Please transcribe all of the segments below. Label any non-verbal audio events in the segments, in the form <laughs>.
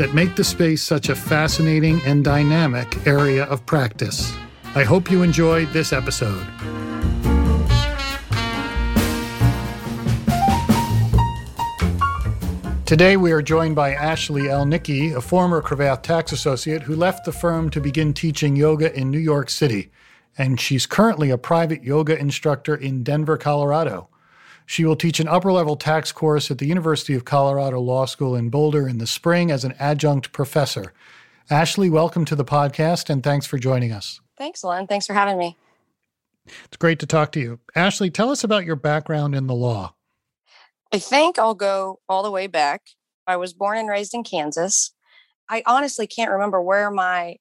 that make the space such a fascinating and dynamic area of practice. I hope you enjoyed this episode. Today, we are joined by Ashley Elnicki, a former Cravath tax associate who left the firm to begin teaching yoga in New York City. And she's currently a private yoga instructor in Denver, Colorado. She will teach an upper level tax course at the University of Colorado Law School in Boulder in the spring as an adjunct professor. Ashley, welcome to the podcast and thanks for joining us. Thanks, Len. Thanks for having me. It's great to talk to you. Ashley, tell us about your background in the law. I think I'll go all the way back. I was born and raised in Kansas. I honestly can't remember where my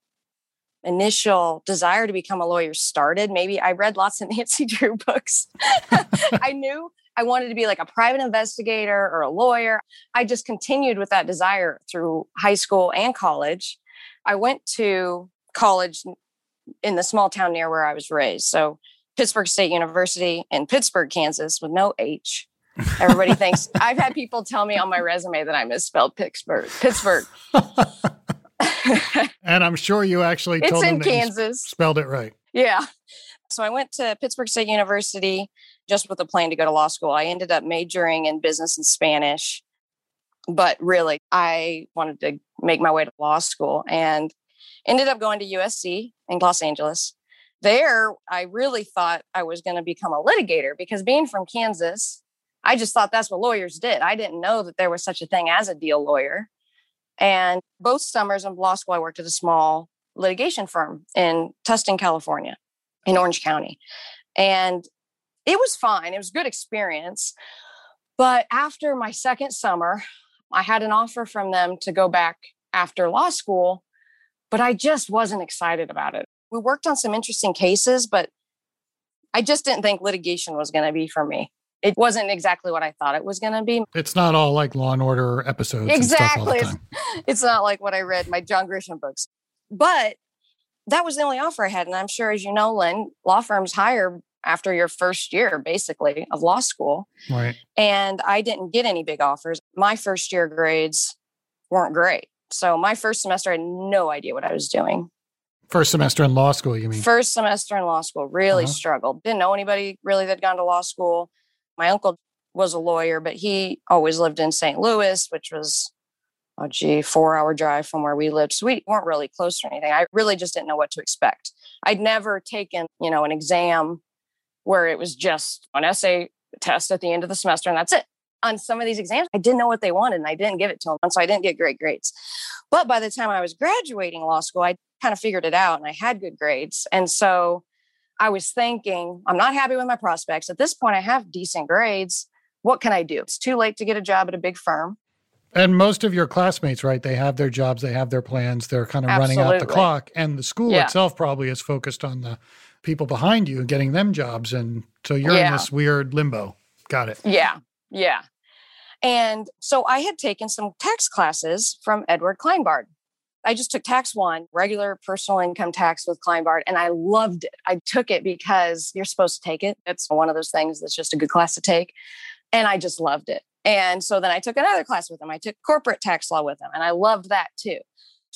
initial desire to become a lawyer started. Maybe I read lots of <laughs> Nancy Drew books. <laughs> I knew I wanted to be like a private investigator or a lawyer. I just continued with that desire through high school and college. I went to college in the small town near where I was raised. So, Pittsburg State University in Pittsburg, Kansas, with no H. Everybody thinks <laughs> I've had people tell me on my resume that I misspelled Pittsburgh. Pittsburgh. <laughs> and I'm sure you actually it's told in them Kansas. spelled it right. Yeah. So I went to Pittsburg State University just with a plan to go to law school. I ended up majoring in business and Spanish, but really I wanted to make my way to law school and ended up going to USC in Los Angeles. There, I really thought I was going to become a litigator because being from Kansas, I just thought that's what lawyers did. I didn't know that there was such a thing as a deal lawyer. And both summers of law school, I worked at a small litigation firm in Tustin, California, in Orange County. And it was fine. It was a good experience. But after my second summer, I had an offer from them to go back after law school, but I just wasn't excited about it. We worked on some interesting cases, but I just didn't think litigation was going to be for me. It wasn't exactly what I thought it was going to be. It's not all like Law and Order episodes. Exactly. It's, <laughs> it's not like what I read my John Grisham books. But that was the only offer I had. And I'm sure, as you know, Len, law firms hire after your first year, basically, of law school. Right. And I didn't get any big offers. My first year grades weren't great. So my first semester, I had no idea what I was doing. First semester in law school, you mean? First semester in law school, really Uh-huh. struggled. Didn't know anybody really that had gone to law school. My uncle was a lawyer, but he always lived in St. Louis, which was, oh gee, four hour drive from where we lived. So we weren't really close or anything. I really just didn't know what to expect. I'd never taken, you know, an exam where it was just an essay test at the end of the semester and that's it. On some of these exams, I didn't know what they wanted and I didn't give it to them. And so I didn't get great grades. But by the time I was graduating law school, I kind of figured it out and I had good grades. And so I was thinking, I'm not happy with my prospects. At this point, I have decent grades. What can I do? It's too late to get a job at a big firm. And most of your classmates, right? They have their jobs, they have their plans, they're kind of running out the clock. And the school Yeah. itself probably is focused on the people behind you and getting them jobs. And so you're in this weird limbo. Got it. Yeah. Yeah. And so I had taken some tax classes from Edward Kleinbard. I just took tax one, regular personal income tax with Kleinbard, and I loved it. I took it because you're supposed to take it. It's one of those things that's just a good class to take. And I just loved it. And so then I took another class with him. I took corporate tax law with him, and I loved that too.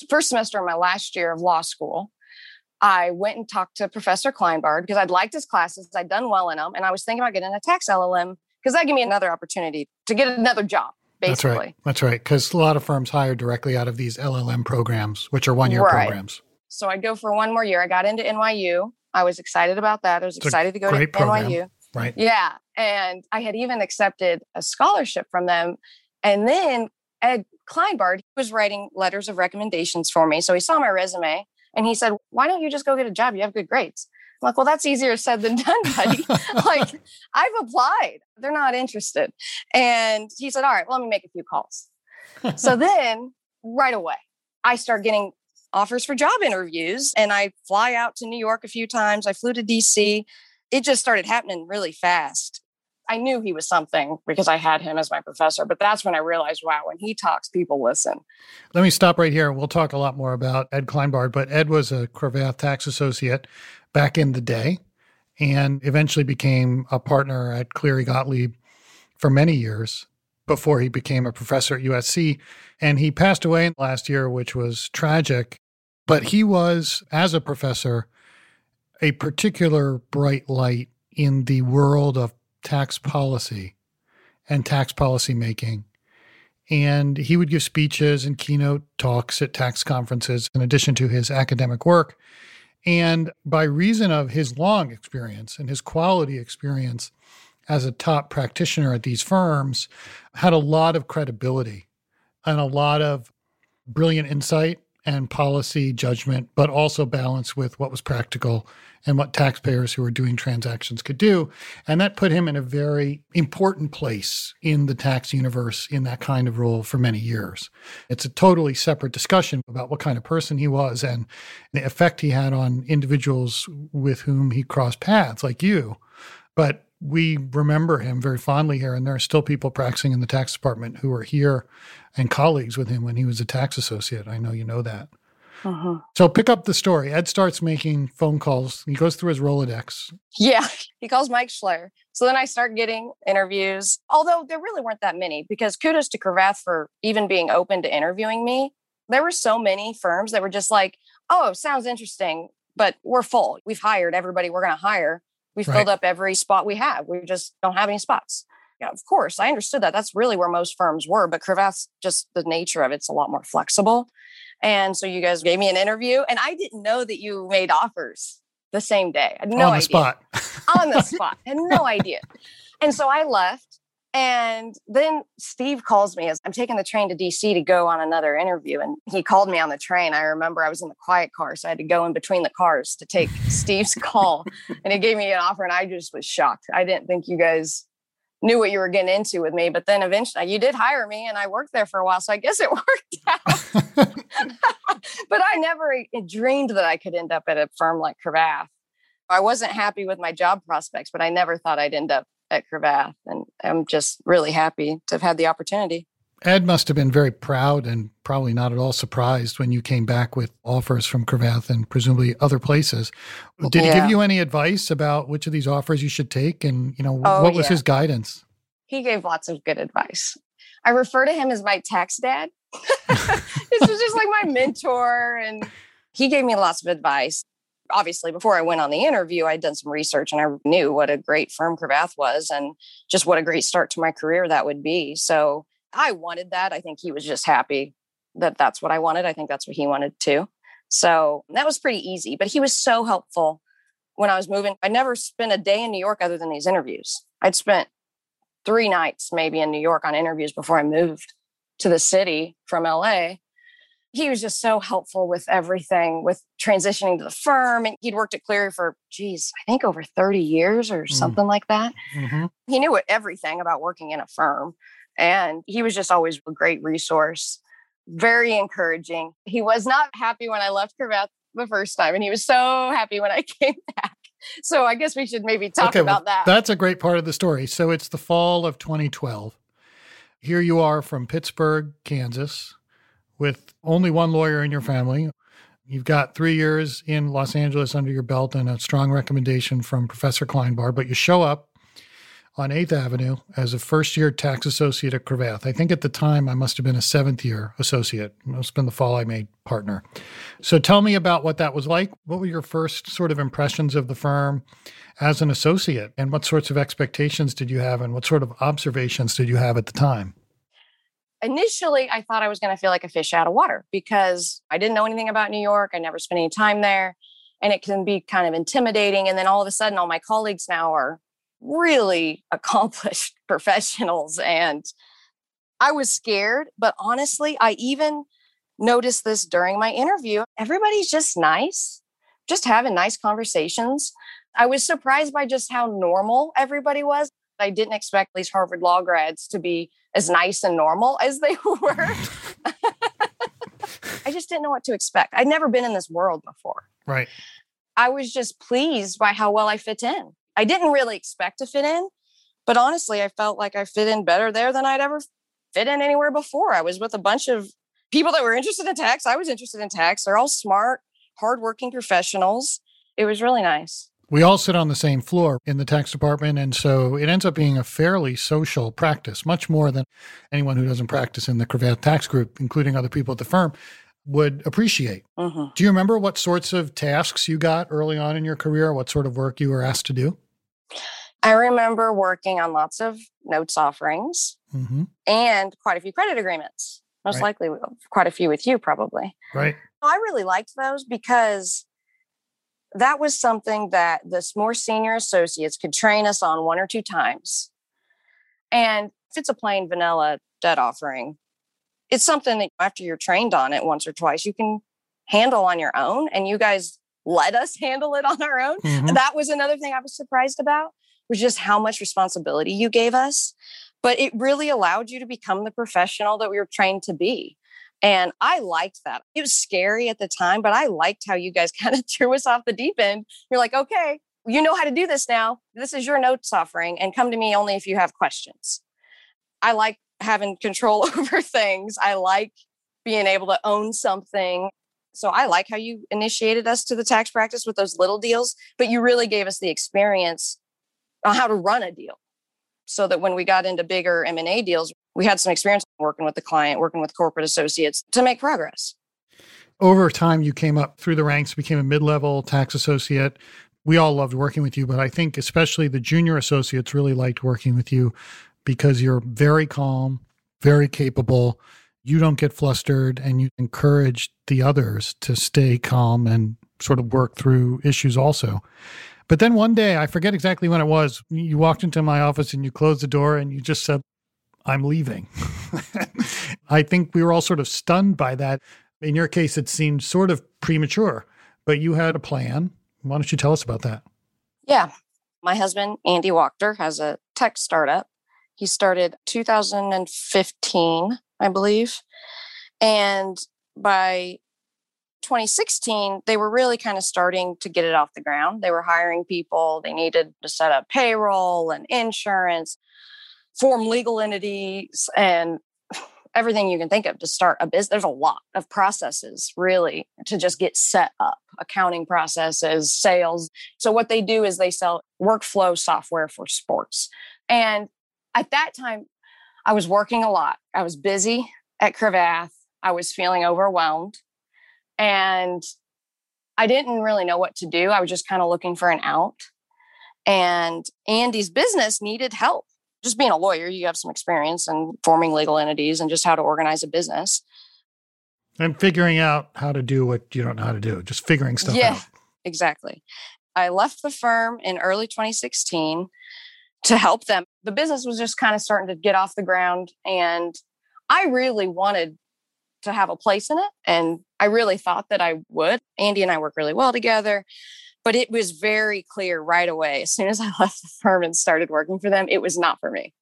First semester of my last year of law school, I went and talked to Professor Kleinbard because I'd liked his classes. I'd done well in them. And I was thinking about getting a tax LLM because that gave me another opportunity to get another job, basically. That's right. That's right. Because a lot of firms hire directly out of these LLM programs, which are one year Right. programs. So I'd go for one more year. I got into NYU. I was excited about that. I was It's excited to go to program. NYU. Right. Yeah. And I had even accepted a scholarship from them. And then Ed Kleinbard was writing letters of recommendations for me. So he saw my resume and he said, Why don't you just go get a job? You have good grades. I'm like, Well, that's easier said than done, buddy. <laughs> <laughs> like, I've applied. They're not interested. And he said, All right, well, let me make a few calls. so <laughs> then right away, I start getting offers for job interviews. And I fly out to New York a few times. I flew to DC. It just started happening really fast. I knew he was something because I had him as my professor, but that's when I realized, wow, when he talks, people listen. Let me stop right here. We'll talk a lot more about Ed Kleinbard, but Ed was a Cravath tax associate back in the day and eventually became a partner at Cleary Gottlieb for many years before he became a professor at USC. And he passed away last year, which was tragic. But he was, as a professor, a particular bright light in the world of tax policy and tax policy making. And he would give speeches and keynote talks at tax conferences in addition to his academic work. And by reason of his long experience and his quality experience as a top practitioner at these firms, had a lot of credibility and a lot of brilliant insight and policy judgment, but also balance with what was practical and what taxpayers who were doing transactions could do. And that put him in a very important place in the tax universe in that kind of role for many years. It's a totally separate discussion about what kind of person he was and the effect he had on individuals with whom he crossed paths, like you. But we remember him very fondly here, and there are still people practicing in the tax department who were here and colleagues with him when he was a tax associate. I know you know that. Uh-huh. So pick up the story. Ed starts making phone calls. He goes through his Rolodex. Yeah, <laughs> he calls Mike Schler. So then I start getting interviews, although there really weren't that many because kudos to Cravath for even being open to interviewing me. There were so many firms that were just like, oh, sounds interesting, but we're full. We've hired everybody we're going to hire. We right. filled up every spot we have. We just don't have any spots. Yeah, of course, I understood that. That's really where most firms were, but Cravath's just the nature of it's a lot more flexible. And so you guys gave me an interview, and I didn't know that you made offers the same day. I had no On the idea. spot. On the <laughs> spot. I had no idea. And so I left. And then Steve calls me as I'm taking the train to DC to go on another interview. And he called me on the train. I remember I was in the quiet car. So I had to go in between the cars to take Steve's <laughs> call. And he gave me an offer. And I just was shocked. I didn't think you guys knew what you were getting into with me. But then eventually you did hire me and I worked there for a while. So I guess it <laughs> worked out. <laughs> but I never dreamed that I could end up at a firm like Cravath. I wasn't happy with my job prospects, but I never thought I'd end up at Cravath. And I'm just really happy to have had the opportunity. Ed must have been very proud and probably not at all surprised when you came back with offers from Cravath and presumably other places. Did yeah. he give you any advice about which of these offers you should take? And, you know, oh, what was yeah. his guidance? He gave lots of good advice. I refer to him as my tax dad. <laughs> this was just like my mentor. And he gave me lots of advice. Obviously, before I went on the interview, I'd done some research and I knew what a great firm Cravath was and just what a great start to my career that would be. So, I wanted that. I think he was just happy that that's what I wanted. I think that's what he wanted too. So that was pretty easy. But he was so helpful when I was moving. I never spent a day in New York other than these interviews. I'd spent three nights maybe in New York on interviews before I moved to the city from LA. He was just so helpful with everything, with transitioning to the firm. And he'd worked at Cleary for, geez, I think over 30 years or mm. something like that. Mm-hmm. He knew everything about working in a firm. And he was just always a great resource, very encouraging. He was not happy when I left Cravath the first time, and he was so happy when I <laughs> came back. So I guess we should maybe talk okay, about well, that. That's a great part of the story. So it's the fall of 2012. Here you are from pittsburg Kansas, with only one lawyer in your family. You've got three years in Los Angeles under your belt and a strong recommendation from Professor Kleinbard, but you show up on 8th Avenue as a first year tax associate at Cravath. I think at the time I must have been a seventh year associate. It must have been the fall I made partner. So tell me about what that was like. What were your first sort of impressions of the firm as an associate? And what sorts of expectations did you have? And what sort of observations did you have at the time? Initially, I thought I was going to feel like a fish out of water because I didn't know anything about New York. I never spent any time there. And it can be kind of intimidating. And then all of a sudden, all my colleagues now are really <laughs> accomplished professionals. And I was scared, but honestly, I even noticed this during my interview. Everybody's just nice, just having nice conversations. I was surprised by just how normal everybody was. I didn't expect these Harvard law grads to be as nice and normal as they <laughs> were. I just didn't know what to expect. I'd never been in this world before. Right. I was just pleased by how well I fit in. I didn't really expect to fit in, but honestly, I felt like I fit in better there than I'd ever fit in anywhere before. I was with a bunch of people that were interested in tax. I was interested in tax. They're all smart, hardworking professionals. It was really nice. We all sit on the same floor in the tax department. And so it ends up being a fairly social practice, much more than anyone who doesn't practice in the Cravath tax group, including other people at the firm, would appreciate. Mm-hmm. Do you remember what sorts of tasks you got early on in your career? What sort of work you were asked to do? I remember working on lots of notes offerings mm-hmm. and quite a few credit agreements. Most right. likely, quite a few with you, probably. Right. I really liked those because that was something that the more senior associates could train us on one or two times. And if it's a plain vanilla debt offering, it's something that after you're trained on it once or twice, you can handle on your own. And you guys let us <laughs> handle it on our own. Mm-hmm. That was another thing I was surprised about was just how much responsibility you gave us. But it really allowed you to become the professional that we were trained to be. And I liked that. It was scary at the time, but I liked how you guys <laughs> kind of threw us off the deep end. You're like, okay, you know how to do this now. This is your notes offering, and come to me only if you have questions. I like having control <laughs> over things. I like being able to own something. So I like how you initiated us to the tax practice with those little deals, but you really gave us the experience on how to run a deal so that when we got into bigger M&A deals, we had some experience working with the client, working with corporate associates to make progress. Over time, you came up through the ranks, became a mid level tax associate. We all loved working with you, but I think especially the junior associates really liked working with you because you're very calm, very capable. You don't get flustered and you encourage the others to stay calm and sort of work through issues also. But then one day, I forget exactly when it was, you walked into my office and you closed the door and you just said, I'm leaving. I think we were all sort of stunned by that. In your case, it seemed sort of premature, but you had a plan. Why don't you tell us about that? Yeah. My husband, Andy Wachter, has a tech startup. He started 2015, I believe. And by 2016, they were really kind of starting to get it off the ground. They were hiring people, they needed to set up payroll and insurance, form legal entities, and everything you can think of to start a business. There's a lot of processes really to just get set up accounting processes, sales. So, what they do is they sell workflow software for sports. And at that time, I was working a lot. I was busy at Cravath. I was feeling overwhelmed. And I didn't really know what to do. I was just kind of looking for an out. And Andy's business needed help. Just being a lawyer, you have some experience in forming legal entities and just how to organize a business. And figuring out how to do what you don't know how to do, just figuring stuff yeah, out. Exactly. I left the firm in early 2016 to help them. The business was just kind of starting to get off the ground. And I really wanted to have a place in it. And I really thought that I would. Andy and I work really well together, but it was very clear right away. As soon as I <laughs> left the firm and started working for them, it was not for me.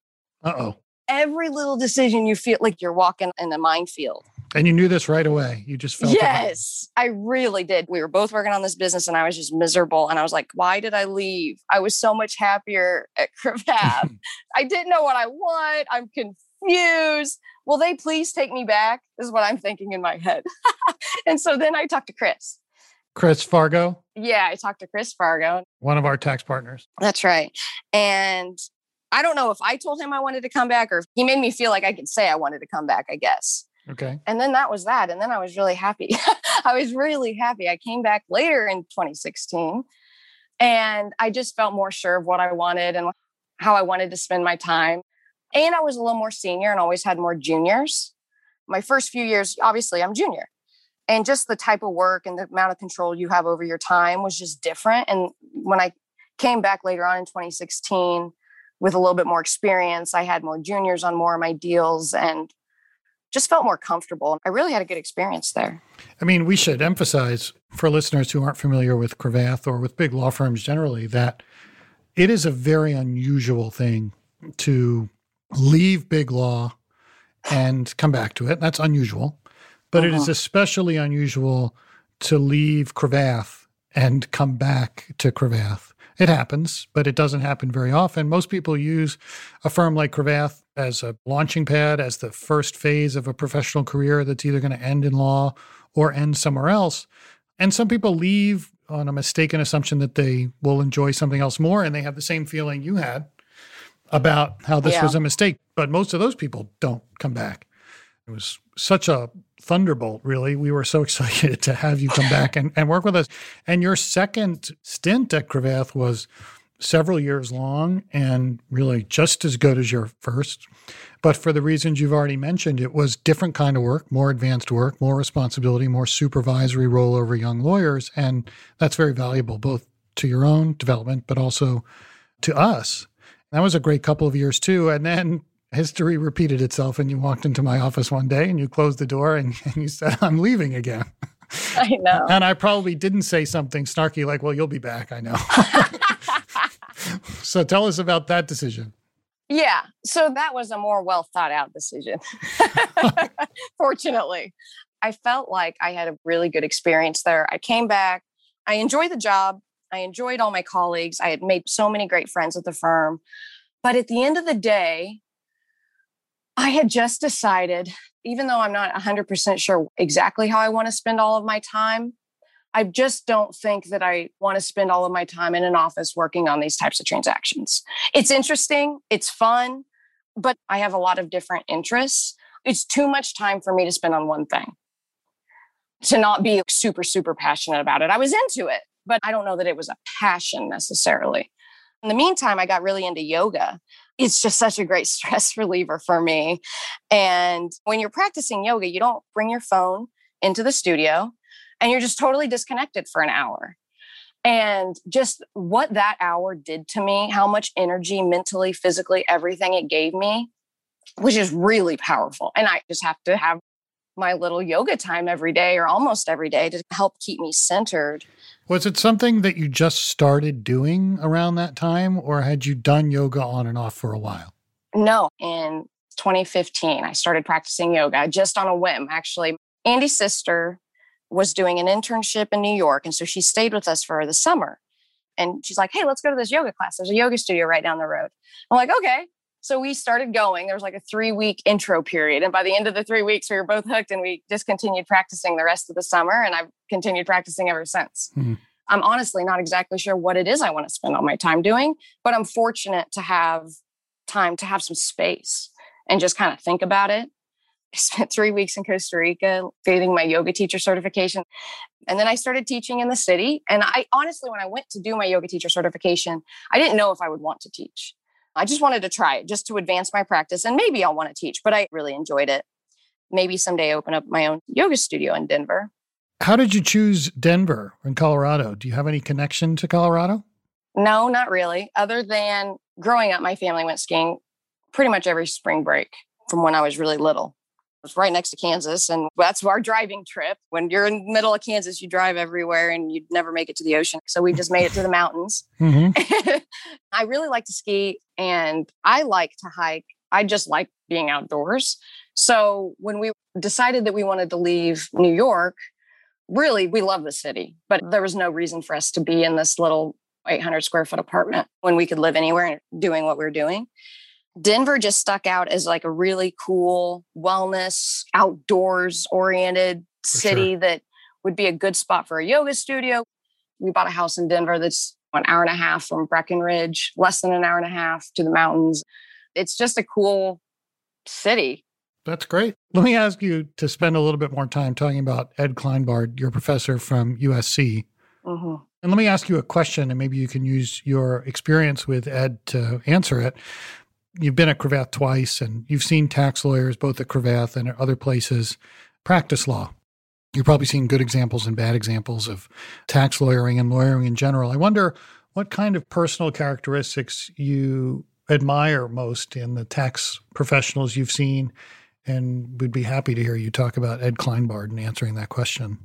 Uh oh. Every little decision you feel like you're walking in a minefield. And you knew this right away. You just felt Yes, I really did. We were both working on this business and I was just miserable. And I was like, why did I leave? I was so much happier at <laughs> Cravath. <laughs> I didn't know what I want. I'm confused will they please take me back? This is what I'm thinking in my head. and so then I talked to Chris. Chris Fargo? Yeah, I talked to Chris Fargo. One of our tax partners. That's right. And I don't know if I told him I wanted to come back or he made me feel like I could say I wanted to come back, I guess. Okay. And then that was that. And then I was really happy. <laughs> I was really happy. I came back later in 2016 and I just felt more sure of what I wanted and how I wanted to spend my time. And I was a little more senior and always had more juniors. My first few years, obviously, I'm junior. And just the type of work and the amount of control you have over your time was just different. And when I came back later on in 2016 with a little bit more experience, I had more juniors on more of my deals and just felt more comfortable. I really had a good experience there. I mean, we should emphasize for listeners who aren't familiar with Cravath or with big law firms generally that it is a very unusual thing to leave big law and come back to it. That's unusual. But uh-huh. it is uh-huh. especially unusual to leave Cravath and come back to Cravath. It happens, but it doesn't happen very often. Most people use a firm like Cravath as a launching pad, as the first phase of a professional career that's either going to end in law or end somewhere else. And some people leave on a mistaken assumption that they will enjoy something else more, and they have the same feeling you had about how this yeah. was a mistake. But most of those people don't come back. It was such a thunderbolt, really. We were so <laughs> excited to have you come back and, and work with us. And your second stint at Cravath was several years long and really just as good as your first. But for the reasons you've already mentioned, it was different kind of work, more advanced work, more responsibility, more supervisory role over young lawyers. And that's very valuable, both to your own development, but also to us. That was a great couple of years too. And then history repeated itself and you walked into my office one day and you closed the door and, <laughs> and you said, I'm leaving again. <laughs> I know. And I probably didn't say something snarky like, well, you'll be back. I know. <laughs> so tell us about that decision. Yeah. So that was a more well thought out decision. Fortunately, I felt like I had a really good experience there. I came back. I enjoyed the job. I enjoyed all my colleagues. I had made so many great friends at the firm. But at the end of the day, I had just decided, even though I'm not 100% sure exactly how I want to spend all of my time, I just don't think that I want to spend all of my time in an office working on these types of transactions. It's interesting, it's fun, but I have a lot of different interests. It's too much time for me to spend on one thing, to not be super, super passionate about it. I was into it, but I don't know that it was a passion necessarily. In the meantime, I got really into yoga. It's just such a great <laughs> stress reliever for me. And when you're practicing yoga, you don't bring your phone into the studio and you're just totally disconnected for an hour. And just what that hour did to me, how much energy, mentally, physically, everything it gave me, which is really powerful. And I just have to have my little yoga time every day or almost every day to help keep me centered. Was it something that you just started doing around that time, or had you done yoga on and off for a while? No, in 2015, I started practicing yoga just on a whim. Actually, Andy's sister was doing an internship in New York. And so she stayed with us for the summer. And she's like, hey, let's go to this yoga class. There's a yoga studio right down the road. I'm like, okay. So we started going. There was like a three week intro period. And by the end of the three weeks, we were both hooked and we discontinued practicing the rest of the summer. And I've continued practicing ever since. Mm-hmm. I'm honestly not exactly sure what it is I want to spend all my time doing, but I'm fortunate to have time to have some space and just kind of think about it I <laughs> spent three weeks in Costa Rica getting my yoga teacher certification. And then I started teaching in the city. And I honestly, when I went to do my yoga teacher certification, I didn't know if I would want to teach. I just wanted to try it just to advance my practice. And maybe I'll want to teach, but I really enjoyed it. Maybe someday open up my own yoga studio in Denver. How did you choose Denver in Colorado? Do you have any connection to Colorado? No, not really. Other than growing up, my family went skiing pretty much every spring break from when I was really little was right next to Kansas. And that's our driving trip. When you're in the middle of Kansas, you drive everywhere and you'd never make it to the ocean. So we just made it to the mountains. Mm-hmm. <laughs> I really like to ski and I like to hike. I just like being outdoors. So when we decided that we wanted to leave New York, really, we love the city, but there was no reason for us to be in this little 800 square foot apartment when we could live anywhere doing what we we're doing. Denver just stuck out as like a really cool wellness, outdoors oriented city sure. that would be a good spot for a yoga studio. We bought a house in Denver that's an hour and a half from Breckenridge, less than an hour and a half to the mountains. It's just a cool city. That's great. Let me ask you to spend a little bit more time talking about Ed Kleinbard, your professor from USC. Mm-hmm. And let me ask you a question, and maybe you can use your experience with Ed to answer it you've been at Cravath twice and you've seen tax lawyers both at Cravath and at other places practice law. You've probably seen good examples and bad examples of tax lawyering and lawyering in general. I wonder what kind of personal characteristics you admire most in the tax professionals you've seen, and we'd be happy to hear you talk about Ed Kleinbard and answering that question.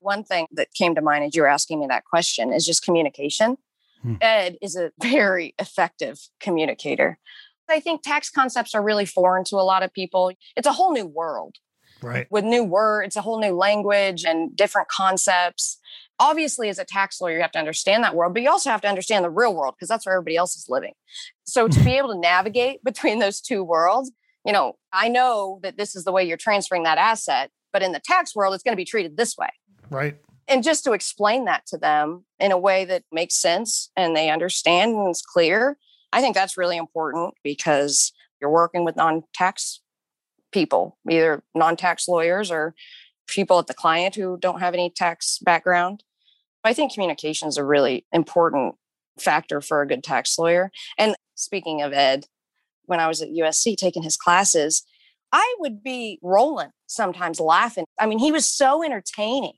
One thing that came to mind as you were asking me that question is just communication. Hmm. Ed is a very effective communicator. I think tax concepts are really foreign to a lot of people. It's a whole new world. right. with new words, it's a whole new language and different concepts. Obviously, as a tax lawyer, you have to understand that world, but you also have to understand the real world because that's where everybody else is living. So to be <laughs> able to navigate between those two worlds, you know, I know that this is the way you're transferring that asset, but in the tax world, it's going to be treated this way. Right. And just to explain that to them in a way that makes sense and they understand and it's clear, I think that's really important because you're working with non tax people, either non tax lawyers or people at the client who don't have any tax background. I think communication is a really important factor for a good tax lawyer. And speaking of Ed, when I was at USC taking his classes, I would be rolling sometimes laughing. I mean, he was so entertaining.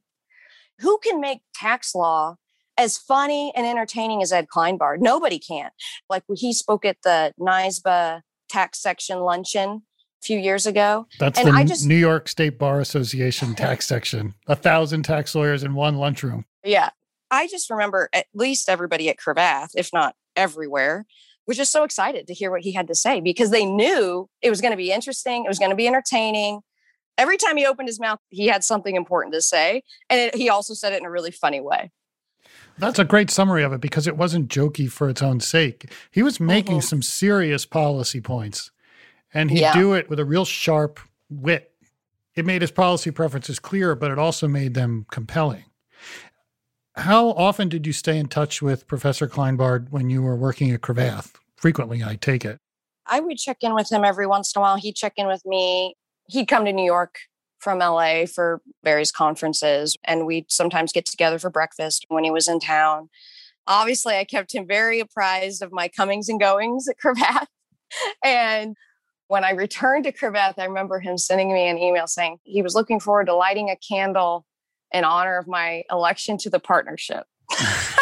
Who can make tax law as funny and entertaining as Ed Kleinbard? Nobody can. Like he spoke at the NYSBA tax section luncheon a few years ago. That's and the I just New York State Bar Association <laughs> tax section. A thousand tax lawyers in one lunchroom. Yeah. I just remember at least everybody at Cravath, if not everywhere, was just so excited to hear what he had to say because they knew it was going to be interesting, it was going to be entertaining. Every time he opened his mouth, he had something important to say. And it, he also said it in a really funny way. That's a great summary of it because it wasn't jokey for its own sake. He was making Mhm. some serious policy points and he'd Yeah. do it with a real sharp wit. It made his policy preferences clear, but it also made them compelling. How often did you stay in touch with Professor Kleinbard when you were working at Cravath? Frequently, I take it. I would check in with him every once in a while. He'd check in with me. He'd come to New York from LA for various conferences, and we'd sometimes get together for breakfast when he was in town. Obviously, I kept him very apprised of my comings and goings at <laughs> Cravath. and when I returned to Cravath, I remember him sending me an email saying he was looking forward to lighting a candle in honor of my election to the partnership. <laughs>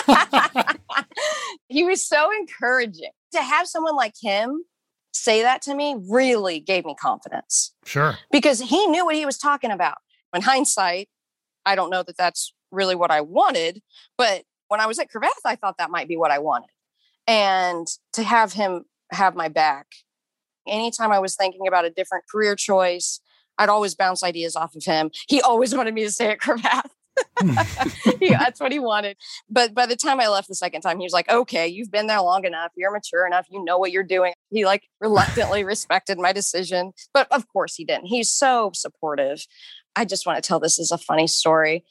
<laughs> he was so encouraging. To have someone like him say that to me really gave me confidence Sure. because he knew what he was talking about. In hindsight, I don't know that that's really what I wanted, but when I was at Cravath, I thought that might be what I wanted. And to have him have my back, anytime I was thinking about a different career choice, I'd always bounce ideas off of him. He always <laughs> wanted me to stay at Cravath. <laughs> He- that's what he wanted. But by the time I left the second time, he was like, okay, you've been there long enough. You're mature enough. You know what you're doing. He like reluctantly respected my decision. But of course he didn't. He's so supportive. I just want to tell this as a funny story.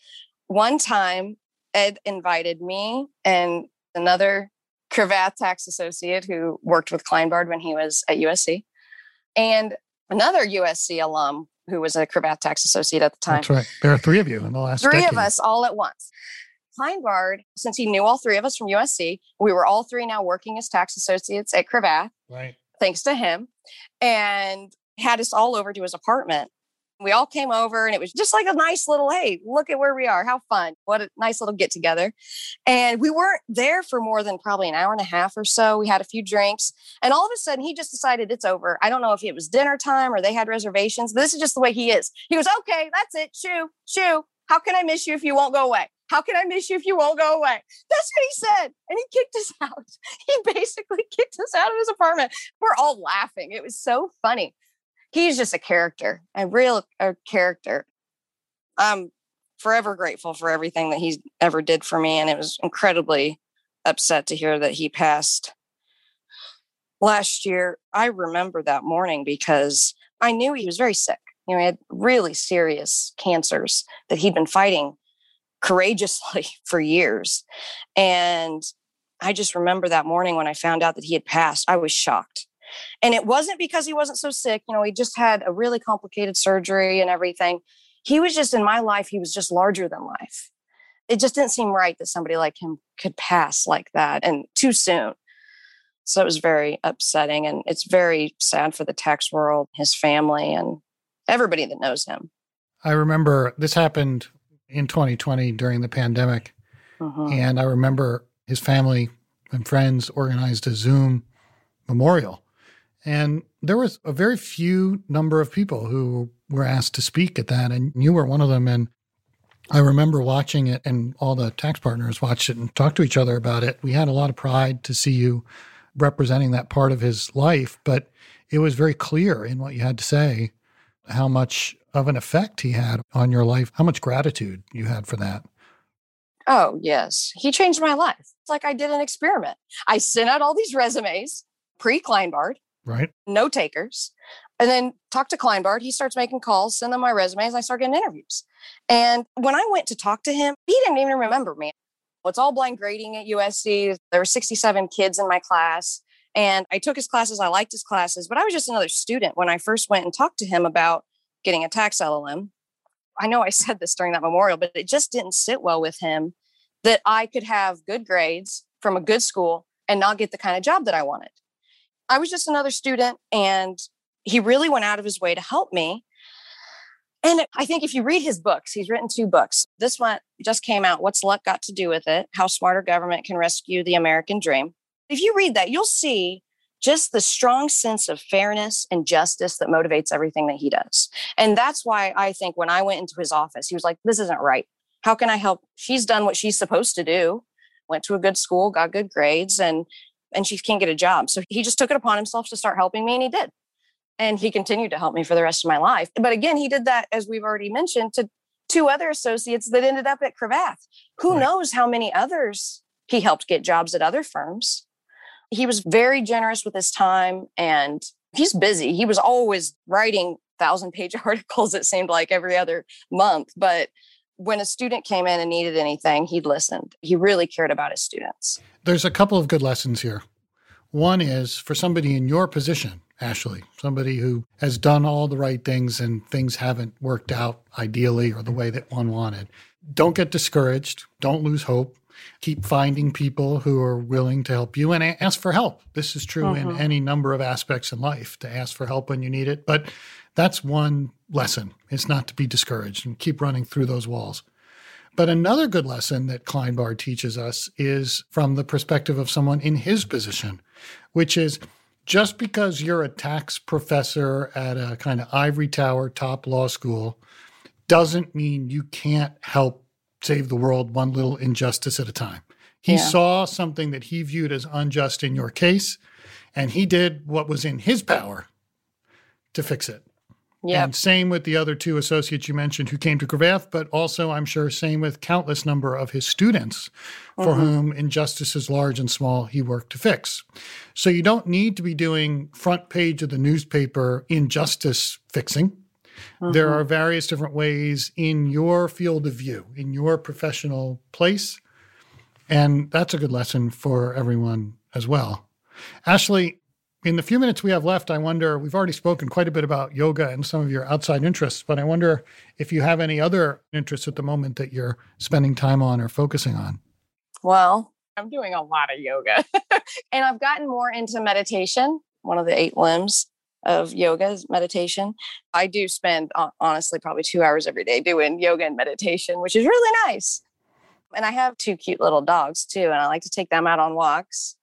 One time, Ed invited me and another Cravath tax associate who worked with Kleinbard when he was at USC, and another USC alum who was a Cravath tax associate at the time That's right. There are three of you in the last three decade. of us all at once. Kleinbard, since he knew all three of us from USC, we were all three now working as tax associates at Cravath, Right. thanks to him, and had us all over to his apartment. We all came over and it was just like a nice little, hey, look at where we are. How fun. What a nice little get together. And we weren't there for more than probably an hour and a half or so. We had a few drinks and all of a sudden he just decided it's over. I don't know if it was dinner time or they had reservations. This is just the way he is. He goes, okay, that's it. Shoo, shoo. How can I miss you if you won't go away? How can I miss you if you won't go away? That's what he said. And he kicked us <laughs> out. He basically kicked us out of his apartment. We're all laughing. It was so funny. He's just a character, a real a character. I'm forever grateful for everything that he's ever did for me. And it was incredibly upset to hear that he passed last year. I remember that morning because I knew he was very sick. You know, he had really serious cancers that he'd been fighting courageously <laughs> for years. And I just remember that morning when I found out that he had passed, I was shocked. And it wasn't because he wasn't so sick. You know, he just had a really complicated surgery and everything. He was just in my life, he was just larger than life. It just didn't seem right that somebody like him could pass like that and too soon. So it was very upsetting. And it's very sad for the tax world, his family, and everybody that knows him. I remember this happened in 2020 during the pandemic. Mhm. And I remember his family and friends organized a Zoom memorial. And there was a very few number of people who were asked to speak at that. And you were one of them. And I remember watching it, and all the tax partners watched it and talked to each other about it. We had a lot of pride to see you representing that part of his life, but it was very clear in what you had to say how much of an effect he had on your life, how much gratitude you had for that. Oh, yes. He changed my life. It's like I did an experiment. I sent out all these resumes pre Kleinbard, right? No takers. And then talk to Kleinbard. He starts making calls, send them my resumes. I start getting interviews. And when I went to talk to him, he didn't even remember me. It's all blind grading at USC. There were 67 kids in my class. And I took his classes. I liked his classes, but I was just another student when I first went and talked to him about getting a tax LLM. I know I <laughs> said this during that memorial, but it just didn't sit well with him that I could have good grades from a good school and not get the kind of job that I wanted. I was just another student and he really went out of his way to help me. And I think if you read his books, he's written two books. This one just came out, What's Luck Got to Do with It? How Smarter Government Can Rescue the American Dream. If you read that, you'll see just the strong sense of fairness and justice that motivates everything that he does. And that's why I think when I went into his office, he was like, This isn't right. How can I help? She's done what she's supposed to do, went to a good school, got good grades, and and she can't get a job. So he just took it upon himself to start helping me, and he did. And he continued to help me for the rest of my life. But again, he did that, as we've already mentioned, to two other associates that ended up at Cravath. Who right. knows how many others he helped get jobs at other firms? He was very generous with his time and he's busy. He was always writing thousand page <laughs> articles, it seemed like every other month. But when a student came in and needed anything, he listened. He really cared about his students. There's a couple of good lessons here. One is for somebody in your position, Ashley, somebody who has done all the right things and things haven't worked out ideally or the way that one wanted. Don't get discouraged. Don't lose hope. Keep finding people who are willing to help you and ask for help. This is true in uh-huh. any number of aspects in life to ask for help when you need it. But that's one lesson. It's not to be discouraged and keep running through those walls. But another good lesson that Kleinbard teaches us is from the perspective of someone in his position, which is just because you're a tax professor at a kind of ivory tower top law school doesn't mean you can't help save the world one little injustice at a time. He yeah. saw something that he viewed as unjust in your case, and he did what was in his power to fix it. Yep. And same with the other two associates you mentioned who came to Cravath, but also I'm sure same with countless number of his students for mm-hmm. whom injustices large and small he worked to fix. So you don't need to be doing front page of the newspaper injustice fixing. Mm-hmm. There are various different ways in your field of view, in your professional place. And that's a good lesson for everyone as well. Ashley, in the few minutes we have left, I wonder we've already spoken quite a bit about yoga and some of your outside interests, but I wonder if you have any other interests at the moment that you're spending time on or focusing on. Well, I'm doing a lot of yoga <laughs> and I've gotten more into meditation. One of the eight limbs of yoga meditation. I do spend honestly probably two hours every day doing yoga and meditation, which is really nice. And I have two cute little dogs too, and I like to take them out on walks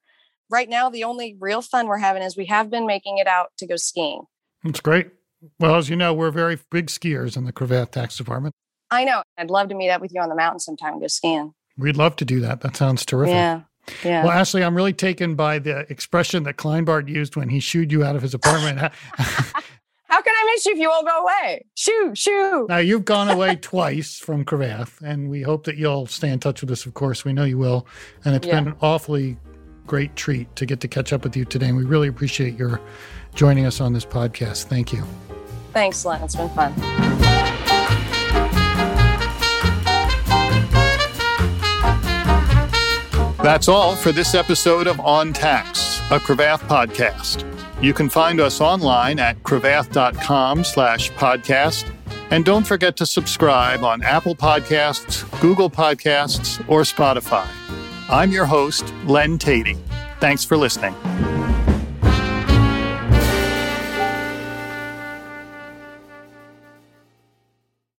right now, the only real fun we're having is we have been making it out to go skiing. That's great. Well, as you know, we're very big skiers in the Cravath Tax Department. I know. I'd love to meet up with you on the mountain sometime and go skiing. We'd love to do that. That sounds terrific. Yeah. Yeah. Well, Ashley, I'm really taken by the expression that Kleinbard used when he shooed you out of his apartment. <laughs> <laughs> How can I miss you if you won't go away? Shoo, shoo. Now, you've gone away twice from Cravath, and we hope that you'll stay in touch with us, of course. We know you will. And it's yeah. been an awfully great treat to get to catch up with you today. And we really appreciate your joining us on this podcast. Thank you. Thanks, Len. It's been fun. That's all for this episode of On Tax, a Cravath podcast. You can find us online at cravath.com slash podcast. And don't forget to subscribe on Apple Podcasts, Google Podcasts, or Spotify. I'm your host, Len Teti. Thanks for listening.